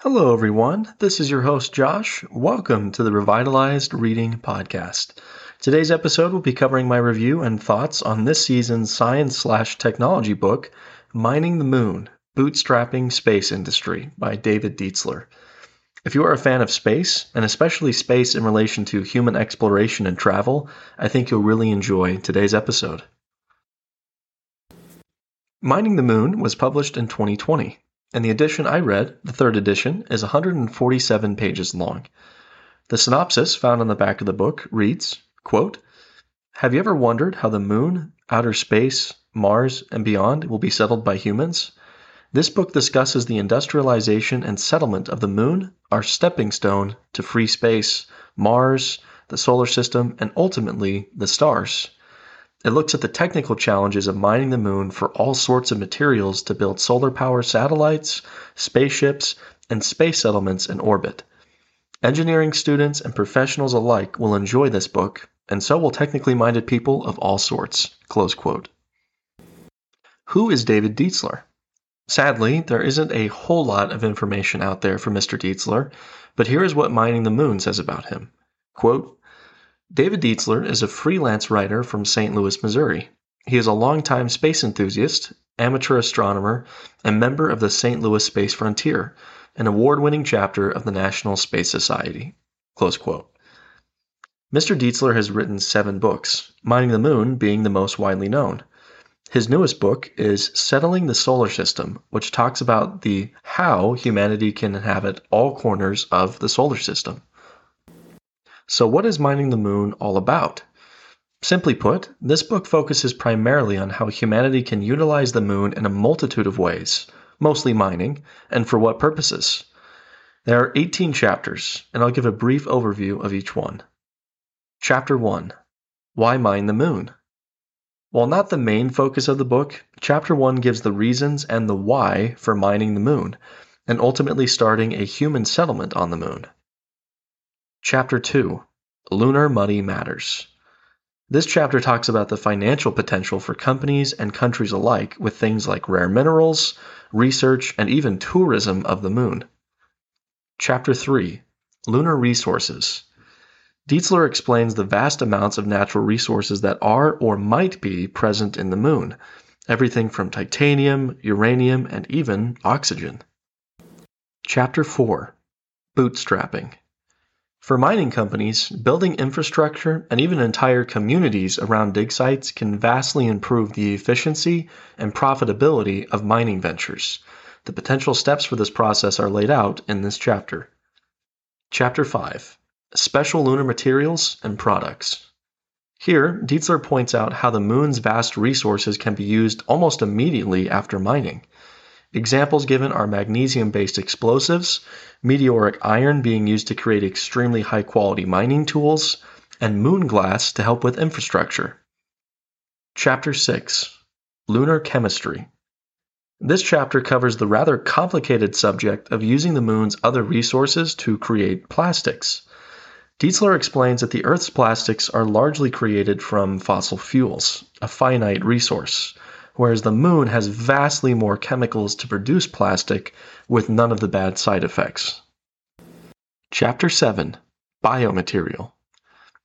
Hello, everyone. This is your host, Josh. Welcome to the Revitalized Reading Podcast. Today's episode will be covering my review and thoughts on this season's science slash technology book, Mining the Moon Bootstrapping Space Industry by David Dietzler. If you are a fan of space, and especially space in relation to human exploration and travel, I think you'll really enjoy today's episode. Mining the Moon was published in 2020 and the edition I read, the third edition, is 147 pages long. The synopsis found on the back of the book reads, quote, Have you ever wondered how the moon, outer space, Mars, and beyond will be settled by humans? This book discusses the industrialization and settlement of the moon, our stepping stone to free space, Mars, the solar system, and ultimately the stars. It looks at the technical challenges of mining the moon for all sorts of materials to build solar power satellites, spaceships, and space settlements in orbit. Engineering students and professionals alike will enjoy this book, and so will technically minded people of all sorts. Who is David Dietzler? Sadly, there isn't a whole lot of information out there for Mr. Dietzler, but here is what Mining the Moon says about him. Quote, David Dietzler is a freelance writer from St. Louis, Missouri. He is a longtime space enthusiast, amateur astronomer, and member of the St. Louis Space Frontier, an award winning chapter of the National Space Society. Close quote. Mr. Dietzler has written seven books, Mining the Moon being the most widely known. His newest book is Settling the Solar System, which talks about the how humanity can inhabit all corners of the solar system. So, what is mining the moon all about? Simply put, this book focuses primarily on how humanity can utilize the moon in a multitude of ways, mostly mining, and for what purposes. There are 18 chapters, and I'll give a brief overview of each one. Chapter 1 Why Mine the Moon? While not the main focus of the book, Chapter 1 gives the reasons and the why for mining the moon, and ultimately starting a human settlement on the moon. Chapter 2 Lunar Money Matters. This chapter talks about the financial potential for companies and countries alike with things like rare minerals, research, and even tourism of the moon. Chapter 3 Lunar Resources. Dietzler explains the vast amounts of natural resources that are or might be present in the moon, everything from titanium, uranium, and even oxygen. Chapter 4 Bootstrapping. For mining companies, building infrastructure and even entire communities around dig sites can vastly improve the efficiency and profitability of mining ventures. The potential steps for this process are laid out in this chapter. Chapter 5 Special Lunar Materials and Products. Here, Dietzler points out how the moon's vast resources can be used almost immediately after mining. Examples given are magnesium based explosives, meteoric iron being used to create extremely high quality mining tools, and moon glass to help with infrastructure. Chapter 6 Lunar Chemistry. This chapter covers the rather complicated subject of using the moon's other resources to create plastics. Dietzler explains that the Earth's plastics are largely created from fossil fuels, a finite resource whereas the moon has vastly more chemicals to produce plastic with none of the bad side effects. Chapter 7 Biomaterial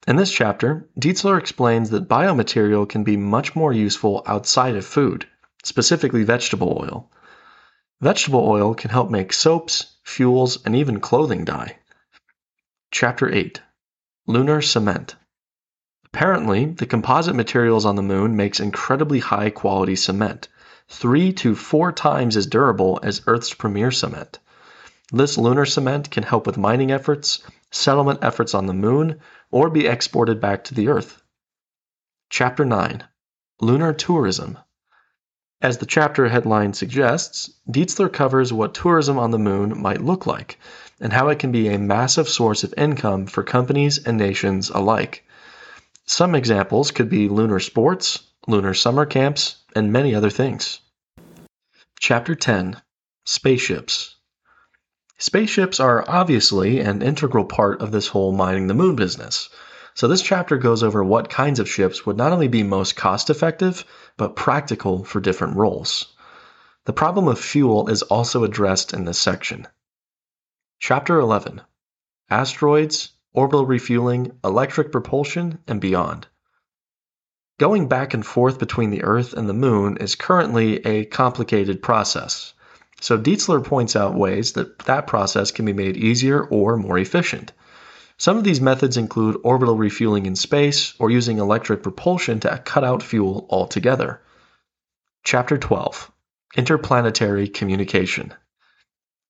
In this chapter, Dietzler explains that biomaterial can be much more useful outside of food, specifically vegetable oil. Vegetable oil can help make soaps, fuels, and even clothing dye. Chapter 8 Lunar Cement Apparently, the composite materials on the moon makes incredibly high quality cement, three to four times as durable as Earth's premier cement. This lunar cement can help with mining efforts, settlement efforts on the moon, or be exported back to the Earth. Chapter 9 Lunar Tourism As the chapter headline suggests, Dietzler covers what tourism on the moon might look like and how it can be a massive source of income for companies and nations alike. Some examples could be lunar sports, lunar summer camps, and many other things. Chapter 10 Spaceships Spaceships are obviously an integral part of this whole mining the moon business. So, this chapter goes over what kinds of ships would not only be most cost effective, but practical for different roles. The problem of fuel is also addressed in this section. Chapter 11 Asteroids, Orbital Refueling, Electric Propulsion, and Beyond. Going back and forth between the Earth and the Moon is currently a complicated process. So Dietzler points out ways that that process can be made easier or more efficient. Some of these methods include orbital refueling in space or using electric propulsion to cut out fuel altogether. Chapter 12 Interplanetary Communication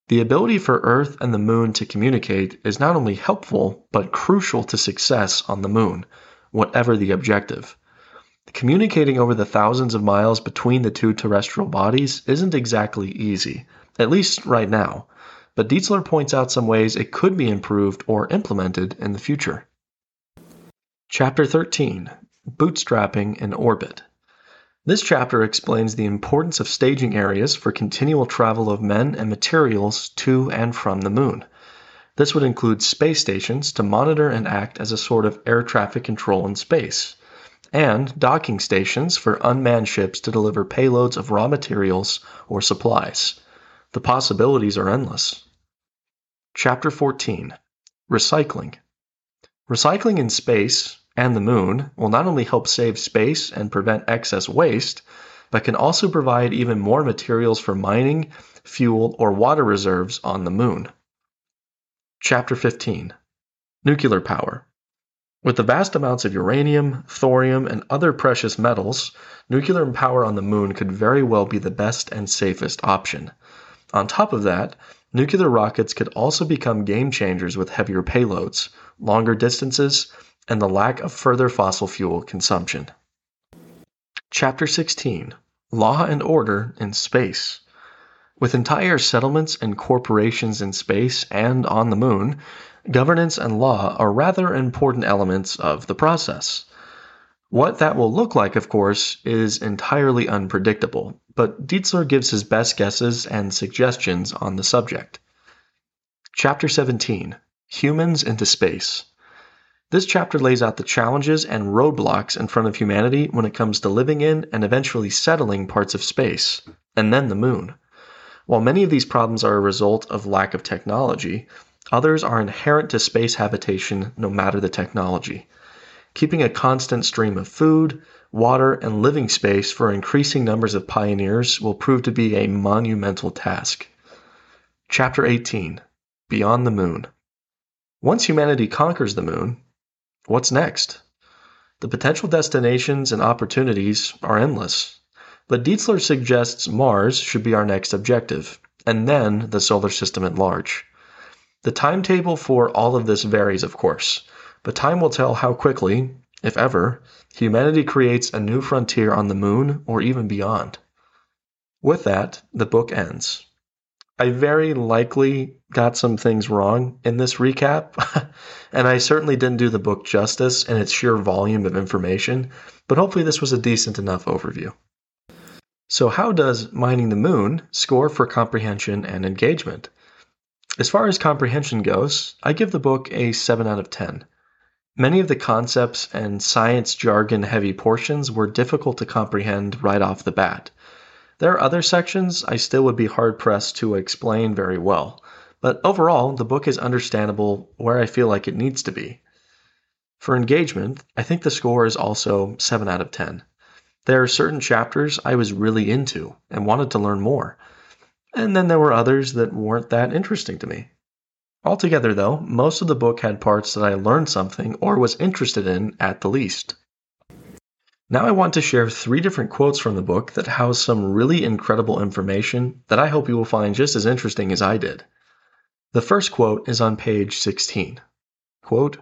The ability for Earth and the Moon to communicate is not only helpful, but crucial to success on the Moon, whatever the objective. Communicating over the thousands of miles between the two terrestrial bodies isn't exactly easy, at least right now, but Dietzler points out some ways it could be improved or implemented in the future. Chapter 13 Bootstrapping in Orbit. This chapter explains the importance of staging areas for continual travel of men and materials to and from the moon. This would include space stations to monitor and act as a sort of air traffic control in space and docking stations for unmanned ships to deliver payloads of raw materials or supplies. The possibilities are endless. Chapter 14 Recycling. Recycling in space and the moon will not only help save space and prevent excess waste, but can also provide even more materials for mining, fuel, or water reserves on the moon. Chapter 15 Nuclear Power. With the vast amounts of uranium, thorium, and other precious metals, nuclear power on the moon could very well be the best and safest option. On top of that, nuclear rockets could also become game changers with heavier payloads, longer distances, and the lack of further fossil fuel consumption. Chapter 16 Law and Order in Space. With entire settlements and corporations in space and on the moon, governance and law are rather important elements of the process. What that will look like, of course, is entirely unpredictable, but Dietzler gives his best guesses and suggestions on the subject. Chapter 17 Humans into Space. This chapter lays out the challenges and roadblocks in front of humanity when it comes to living in and eventually settling parts of space, and then the moon. While many of these problems are a result of lack of technology, Others are inherent to space habitation no matter the technology. Keeping a constant stream of food, water, and living space for increasing numbers of pioneers will prove to be a monumental task. Chapter 18 Beyond the Moon. Once humanity conquers the moon, what's next? The potential destinations and opportunities are endless, but Dietzler suggests Mars should be our next objective, and then the solar system at large. The timetable for all of this varies, of course, but time will tell how quickly, if ever, humanity creates a new frontier on the moon or even beyond. With that, the book ends. I very likely got some things wrong in this recap, and I certainly didn't do the book justice in its sheer volume of information, but hopefully this was a decent enough overview. So, how does Mining the Moon score for comprehension and engagement? As far as comprehension goes, I give the book a 7 out of 10. Many of the concepts and science jargon heavy portions were difficult to comprehend right off the bat. There are other sections I still would be hard pressed to explain very well, but overall, the book is understandable where I feel like it needs to be. For engagement, I think the score is also 7 out of 10. There are certain chapters I was really into and wanted to learn more. And then there were others that weren't that interesting to me. Altogether, though, most of the book had parts that I learned something or was interested in at the least. Now I want to share three different quotes from the book that house some really incredible information that I hope you will find just as interesting as I did. The first quote is on page 16. Quote,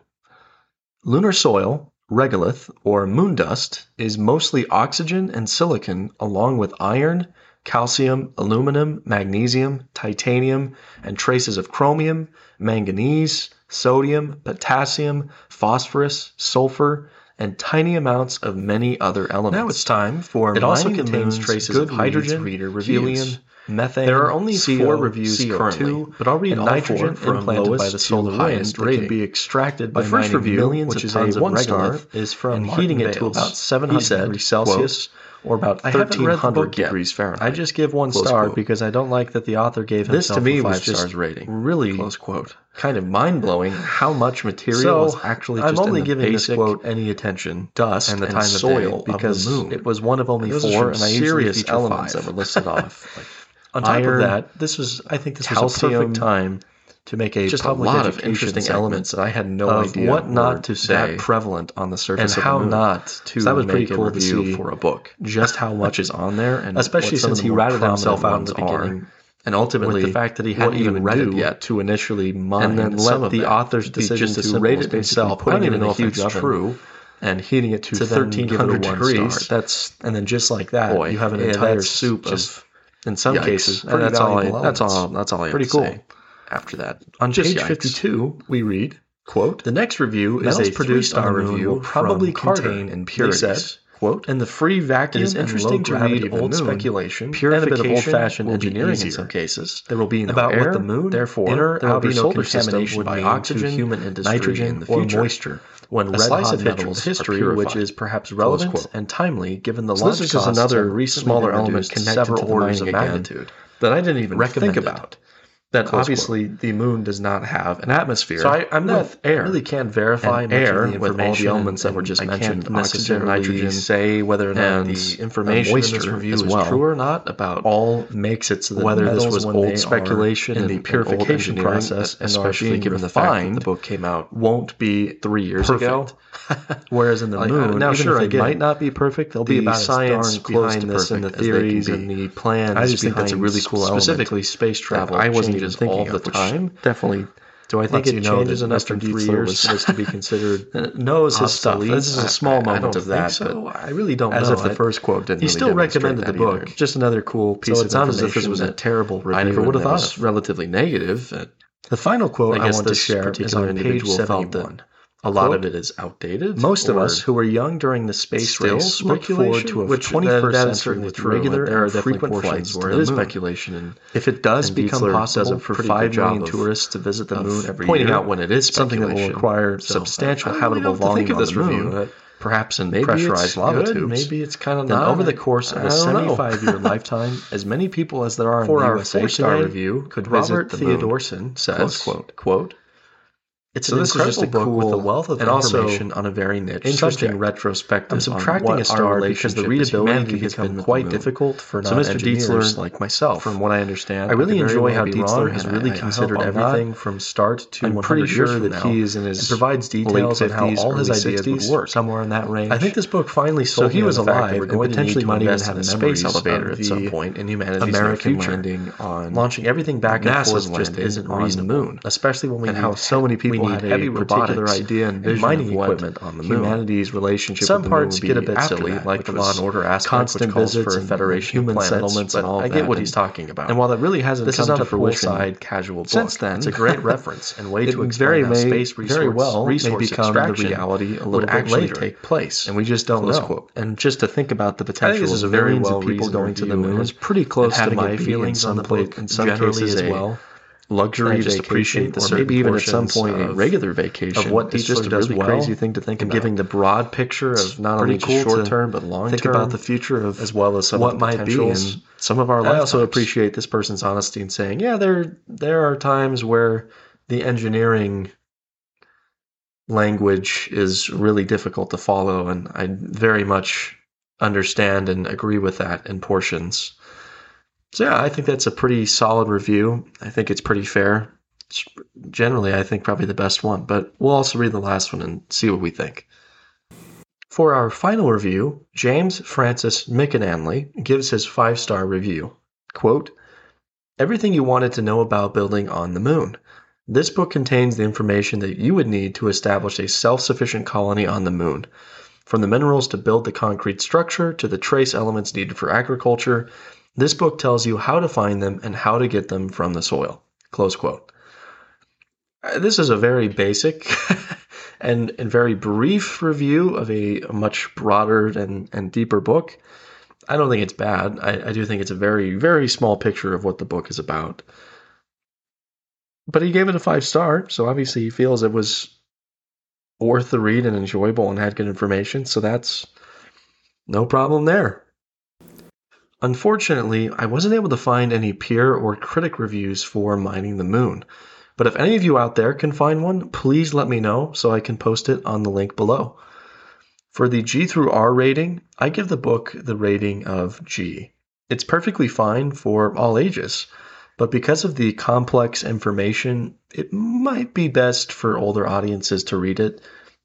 Lunar soil, regolith, or moon dust, is mostly oxygen and silicon along with iron, calcium, aluminum, magnesium, titanium, and traces of chromium, manganese, sodium, potassium, phosphorus, sulfur, and tiny amounts of many other elements. Now it's time for it also contains traces of hydrogen, reader reviews. methane. There are only CO, four reviews CO2, currently, but I'll read all nitrogen four from lowest by the solar to highest be extracted by the first review, millions which of tons is a one star, is from and heating Bales. it to about 700 degrees Celsius. Quote, or about 1300 degrees Fahrenheit. I just give one Close star quote. because I don't like that the author gave himself to me a five was just stars rating. really Close quote. kind of mind blowing how much material So, was actually I'm just only in the giving this basic quote any attention dust and the time soil of of the because moon. it was one of only Those four, and I serious elements five. that were listed off. Like On top iron, of that, this was I think this was a perfect time to make a just a lot of interesting elements that I had no of idea what not to say that prevalent on the surface and how not to so that was pretty cool to see for a book. just how much is on there and especially since he ratted himself out in the beginning and ultimately the fact that he hadn't even read it yet. to initially mine and then let the author's decision to rate it himself putting it in a huge true and heating it to, to 1300 degrees. star. that's and then just like that Boy, you have an yeah, entire soup of in some cases that's all, I, that's all that's all pretty cool say after that. On Just page yikes. 52, we read, quote, The next review is a produced on the review will probably contain impurities. They said, quote, and the free vacuum is interesting gravity to read old moon, speculation purification and a bit of old-fashioned engineering easier. in some cases. There will be no about air, what the moon, therefore, inner there will be no contamination by oxygen, human industry, nitrogen, in the future. or moisture. When a red slice of metals history, which is perhaps relevant and timely given the so large this is another smaller element connected several to the orders of magnitude again, that I didn't even think about. That Close obviously quote. the moon does not have an atmosphere. So I, am not air. Really can't verify air with all the elements and, that were just I mentioned. Can't oxygen, nitrogen, say whether or not the information in this review is well. true or not about all makes it so that whether this was old speculation in the purification process, especially given the fact that the book came out, won't be three years perfect. ago. Whereas in the like, moon, uh, now sure, it might not be perfect. There'll the be about science behind this and the theories and the plans. I just think that's a really cool specifically space travel. I wasn't changes all the of, time. Definitely. Do I think it you know that enough in three years supposed to be considered knows his obsolete? stuff? This is a small I, moment I of that. So I really don't. As know. if the first quote didn't. He really still recommended the book. Either. Just another cool piece so of information. It's not as if this was a terrible review. I never would have thought. Relatively negative. The final quote I, I want to share is on page 71. A lot quote, of it is outdated. Most of us who were young during the space race look forward to a which, 21st that century with true. regular there are and frequent flights where to the moon. speculation. And, if it does become Dietzler possible for 5 million tourists to visit the moon every pointing year, out when it is something that will require so, substantial habitable volume of this moon, review. Perhaps in maybe pressurized lava good, tubes. Maybe it's kind of not. Over the course of a 75-year lifetime, as many people as there are in the USA today review could Robert visit the Theodorson moon. says, quote, it's so an this incredible is just a book cool, with a wealth of information on a very niche interesting subject. retrospective. I'm subtracting a star because the readability has been quite difficult for so Mr. Dietzler, like myself, from what I understand. I really enjoy how Dietzler has really I, considered I everything not. from start to. I'm pretty sure that now. he is in his provides details of how all his ideas 60s, would work somewhere in that range. I think this book finally sold. So he was alive and potentially might even have a space elevator at some point in humanity's American landing on launching everything back and forth just isn't reasonable, especially when we have so many people people need heavy a particular idea and vision and of what on the moon. humanity's relationship Some with the parts get a bit silly, that, like the law and order aspect, constant calls for a federation human of settlements and all I get what he's talking about. And while that really hasn't this come is not to a fruition, casual book, since then it's a great reference and way to explain very space resource, very well resource may become the reality a little bit later. take place, and we just don't know. Quote. And just to think about the potential of millions of people going to the moon is pretty close to my feelings on the book in some cases as well luxury vacation, appreciate the or maybe even at some point a regular vacation. of what it's just a really well crazy thing to think and about. giving the broad picture of not only cool short term but long think term about the future of as well as some what might be and some of our I also appreciate this person's honesty in saying yeah there there are times where the engineering language is really difficult to follow and I very much understand and agree with that in portions. So yeah, I think that's a pretty solid review. I think it's pretty fair. It's generally, I think probably the best one, but we'll also read the last one and see what we think. For our final review, James Francis McAnanley gives his five star review. Quote, Everything you wanted to know about building on the moon. This book contains the information that you would need to establish a self sufficient colony on the moon from the minerals to build the concrete structure to the trace elements needed for agriculture this book tells you how to find them and how to get them from the soil. Close quote. Uh, this is a very basic and, and very brief review of a, much broader and, and deeper book. I don't think it's bad. I, I do think it's a very, very small picture of what the book is about. But he gave it a five star, so obviously he feels it was worth the read and enjoyable and had good information. So that's no problem there. Unfortunately, I wasn't able to find any peer or critic reviews for Mining the Moon. But if any of you out there can find one, please let me know so I can post it on the link below. For the G through R rating, I give the book the rating of G. It's perfectly fine for all ages, but because of the complex information, it might be best for older audiences to read it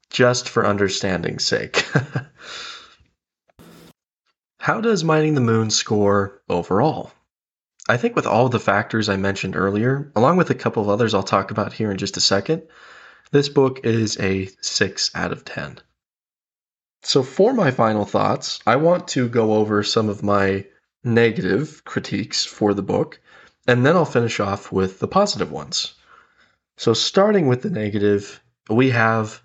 just for understanding's sake. How does Mining the Moon score overall? I think with all the factors I mentioned earlier, along with a couple of others I'll talk about here in just a second, this book is a 6 out of 10. So, for my final thoughts, I want to go over some of my negative critiques for the book, and then I'll finish off with the positive ones. So, starting with the negative, we have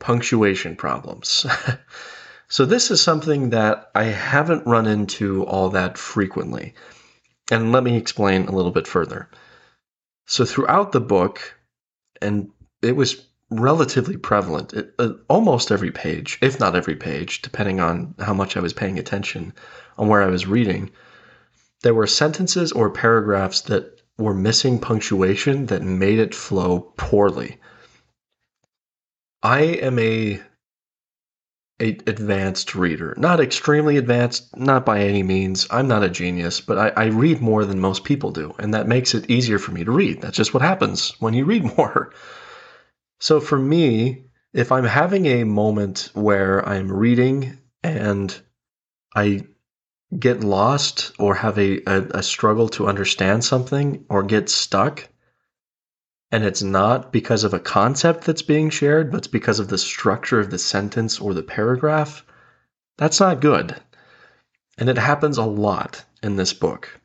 punctuation problems. So this is something that I haven't run into all that frequently. And let me explain a little bit further. So throughout the book, and it was relatively prevalent, it, uh, almost every page, if not every page, depending on how much I was paying attention on where I was reading, there were sentences or paragraphs that were missing punctuation that made it flow poorly. I am a a advanced reader. Not extremely advanced, not by any means. I'm not a genius, but I, I, read more than most people do, and that makes it easier for me to read. That's just what happens when you read more. So for me, if I'm having a moment where I'm reading and I get lost or have a, a, a struggle to understand something or get stuck, and it's not because of a concept that's being shared, but it's because of the structure of the sentence or the paragraph, that's not good. And it happens a lot in this book.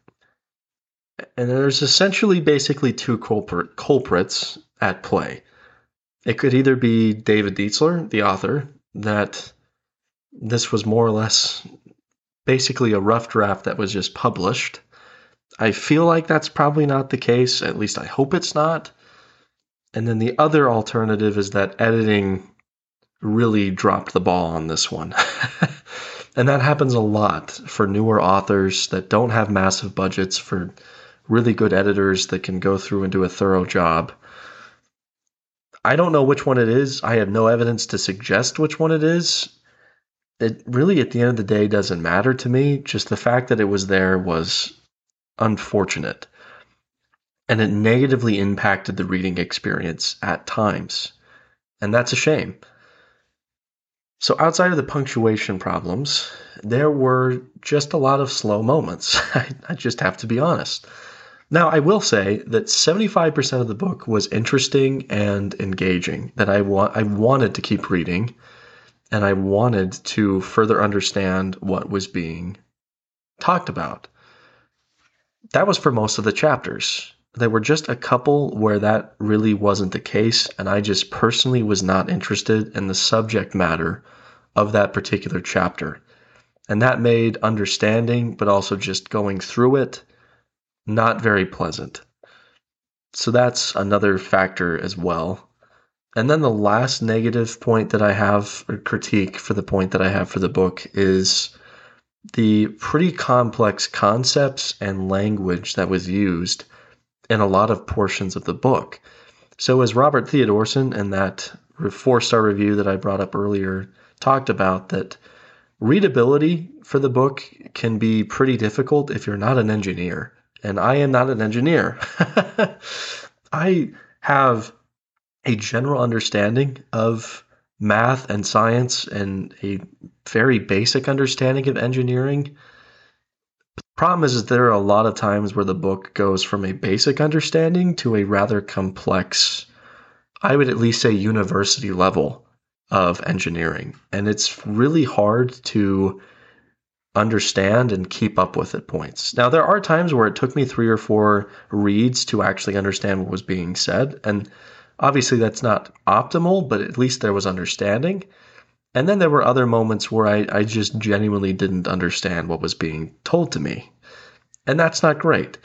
And there's essentially basically two culprit, culprits at play. It could either be David Dietzler, the author, that this was more or less basically a rough draft that was just published. I feel like that's probably not the case, at least I hope it's not. And then the other alternative is that editing really dropped the ball on this one. and that happens a lot for newer authors that don't have massive budgets, for really good editors that can go through and do a thorough job. I don't know which one it is. I have no evidence to suggest which one it is. It really, at the end of the day, doesn't matter to me. Just the fact that it was there was unfortunate and it negatively impacted the reading experience at times. And that's a shame. So, outside of the punctuation problems, there were just a lot of slow moments. I, just have to be honest. Now, I will say that 75% of the book was interesting and engaging, that I, wa- I wanted to keep reading, and I wanted to further understand what was being talked about. That was for most of the chapters there were just a couple where that really wasn't the case, and I just personally was not interested in the subject matter of that particular chapter. And that made understanding, but also just going through it, not very pleasant. So that's another factor as well. And then the last negative point that I have, or critique for the point that I have for the book, is the pretty complex concepts and language that was used in a lot of portions of the book. So, as Robert Theodorson in that four star review that I brought up earlier talked about, that readability for the book can be pretty difficult if you're not an engineer. And I am not an engineer. I have a general understanding of math and science and a very basic understanding of engineering. Problem is, is there are a lot of times where the book goes from a basic understanding to a rather complex, I would at least say university level of engineering. And it's really hard to understand and keep up with at points. Now, there are times where it took me three or four reads to actually understand what was being said. And obviously, that's not optimal, but at least there was understanding. And then there were other moments where I, I just genuinely didn't understand what was being told to me. And that's not great.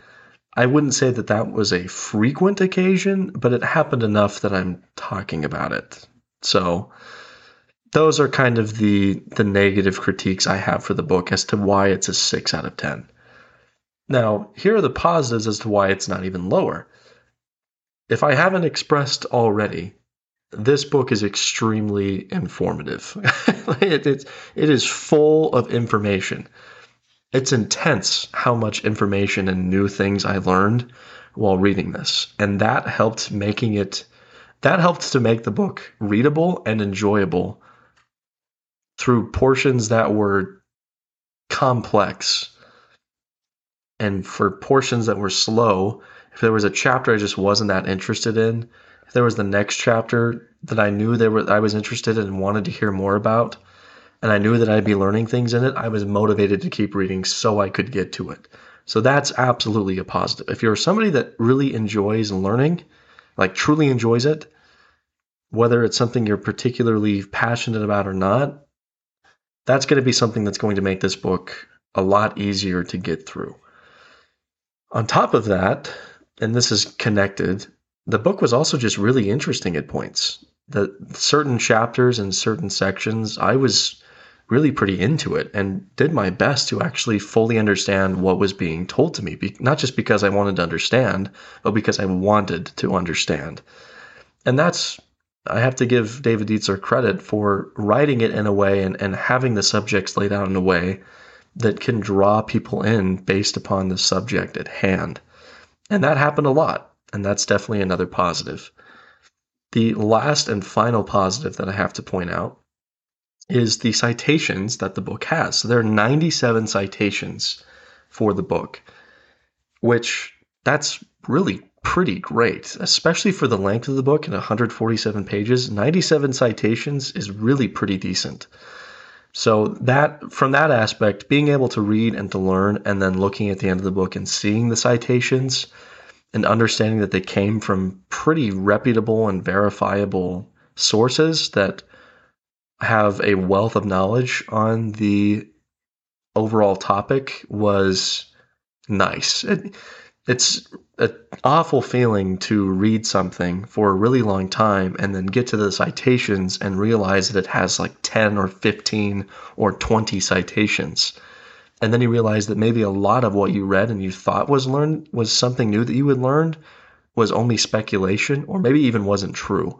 I wouldn't say that that was a frequent occasion, but it happened enough that I'm talking about it. So those are kind of the the negative critiques I have for the book as to why it's a 6 out of 10. Now, here are the positives as to why it's not even lower. If I haven't expressed already, this book is extremely informative. it, it, it is full of information. It's intense how much information and new things I learned while reading this. And that helped making it that helped to make the book readable and enjoyable through portions that were complex and for portions that were slow if there was a chapter i just wasn't that interested in if there was the next chapter that i knew there were i was interested in and wanted to hear more about and i knew that i'd be learning things in it i was motivated to keep reading so i could get to it so that's absolutely a positive if you're somebody that really enjoys learning like truly enjoys it whether it's something you're particularly passionate about or not, that's going to be something that's going to make this book a lot easier to get through. On top of that, and this is connected, the book was also just really interesting at points. The certain chapters and certain sections, I was really pretty into it and did my best to actually fully understand what was being told to me. Not just because I wanted to understand, but because I wanted to understand. And that's I have to give David Dietzler credit for writing it in a way and, and having the subjects laid out in a way that can draw people in based upon the subject at hand. And that happened a lot. And that's definitely another positive. The last and final positive that I have to point out is the citations that the book has. So there are 97 citations for the book, which that's really pretty great, especially for the length of the book and 147 pages. 97 citations is really pretty decent. So that from that aspect, being able to read and to learn and then looking at the end of the book and seeing the citations and understanding that they came from pretty reputable and verifiable sources that have a wealth of knowledge on the overall topic was nice. It, it's an awful feeling to read something for a really long time and then get to the citations and realize that it has like 10 or 15 or 20 citations. And then you realize that maybe a lot of what you read and you thought was learned was something new that you had learned was only speculation or maybe even wasn't true.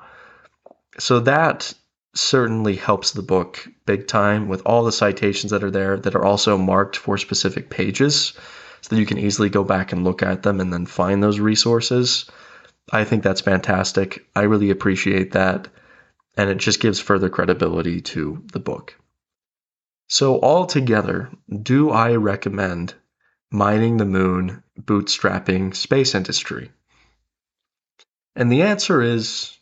So that certainly helps the book big time with all the citations that are there that are also marked for specific pages so that you can easily go back and look at them and then find those resources. I think that's fantastic. I really appreciate that. And it just gives further credibility to the book. So, altogether, do I recommend Mining the Moon Bootstrapping Space Industry? And the answer is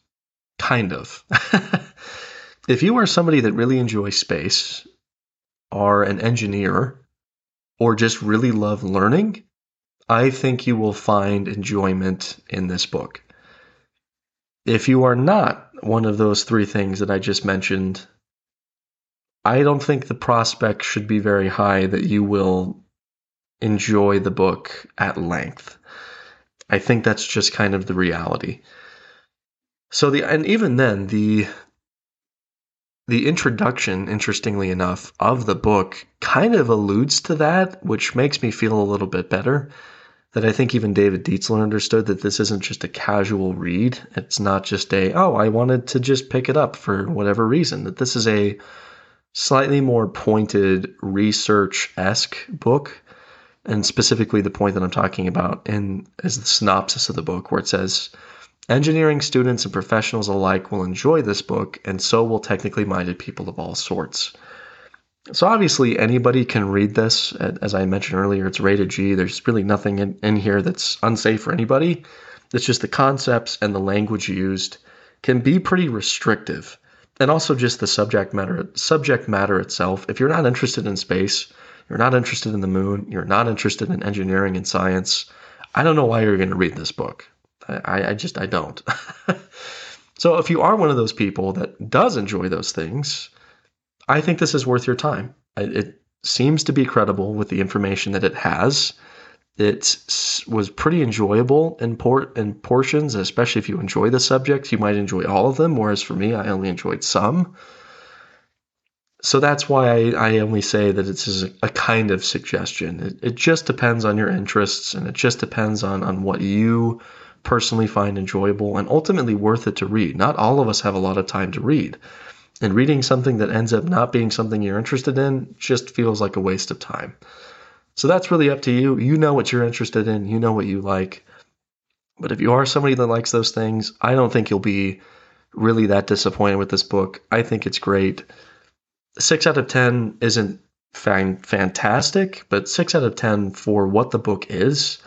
kind of. if you are somebody that really enjoys space, are an engineer, or just really love learning, I think you will find enjoyment in this book. If you are not one of those three things that I just mentioned, I don't think the prospect should be very high that you will enjoy the book at length. I think that's just kind of the reality. So the and even then the the introduction, interestingly enough, of the book kind of alludes to that, which makes me feel a little bit better. That I think even David Dietzler understood that this isn't just a casual read. It's not just a, oh, I wanted to just pick it up for whatever reason. That this is a slightly more pointed research esque book. And specifically, the point that I'm talking about in is the synopsis of the book, where it says, Engineering students and professionals alike will enjoy this book, and so will technically minded people of all sorts. So, obviously, anybody can read this. As I mentioned earlier, it's rated G. There's really nothing in, in here that's unsafe for anybody. It's just the concepts and the language used can be pretty restrictive. And also just the subject matter subject matter itself. If you're not interested in space, you're not interested in the moon, you're not interested in engineering and science, I don't know why you're going to read this book. I, I just I don't. so if you are one of those people that does enjoy those things, I think this is worth your time. It seems to be credible with the information that it has. It was pretty enjoyable in, por- in portions, especially if you enjoy the subjects. You might enjoy all of them, whereas for me, I only enjoyed some. So that's why I, I only say that it's a kind of suggestion. It, it just depends on your interests and it just depends on, on what you personally find enjoyable and ultimately worth it to read. Not all of us have a lot of time to read. And reading something that ends up not being something you're interested in just feels like a waste of time. So that's really up to you. You know what you're interested in, you know what you like. But if you are somebody that likes those things, I don't think you'll be really that disappointed with this book. I think it's great. Six out of 10 isn't fan- fantastic, but six out of 10 for what the book is,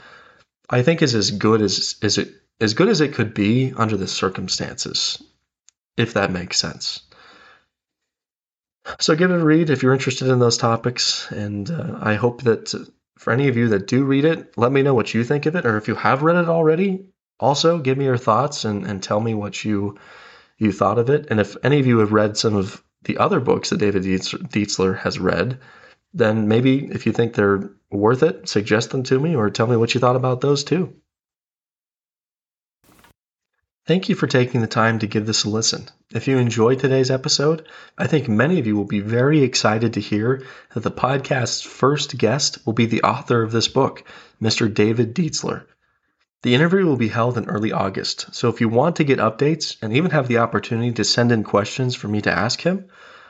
I think is as good as, as it as good as it could be under the circumstances, if that makes sense. So give it a read if you're interested in those topics. And uh, I hope that for any of you that do read it, let me know what you think of it. Or if you have read it already, also give me your thoughts and, and tell me what you you thought of it. And if any of you have read some of the other books that David Dietzler has read, then maybe if you think they're worth it, suggest them to me or tell me what you thought about those too. Thank you for taking the time to give this a listen. If you enjoyed today's episode, I think many of you will be very excited to hear that the podcast's first guest will be the author of this book, Mr. David Dietzler. The interview will be held in early August, so if you want to get updates and even have the opportunity to send in questions for me to ask him,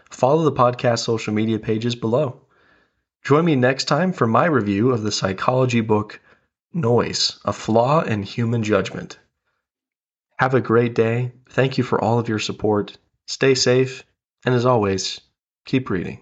follow the podcast social media pages below. Join me next time for my review of the psychology book Noise A Flaw in Human Judgment. Have a great day. Thank you for all of your support. Stay safe. And as always, keep reading.